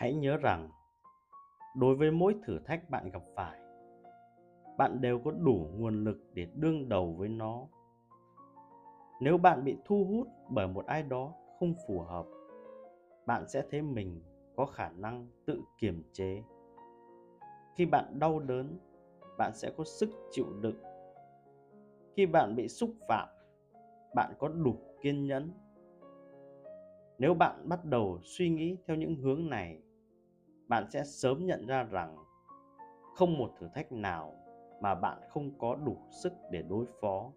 hãy nhớ rằng, đối với mỗi thử thách bạn gặp phải, bạn đều có đủ nguồn lực để đương đầu với nó. Nếu bạn bị thu hút bởi một ai đó không phù hợp, bạn sẽ thấy mình có khả năng tự kiềm chế. Khi bạn đau đớn, bạn sẽ có sức chịu đựng. Khi bạn bị xúc phạm, bạn có đủ kiên nhẫn. Nếu bạn bắt đầu suy nghĩ theo những hướng này bạn sẽ sớm nhận ra rằng không một thử thách nào mà bạn không có đủ sức để đối phó.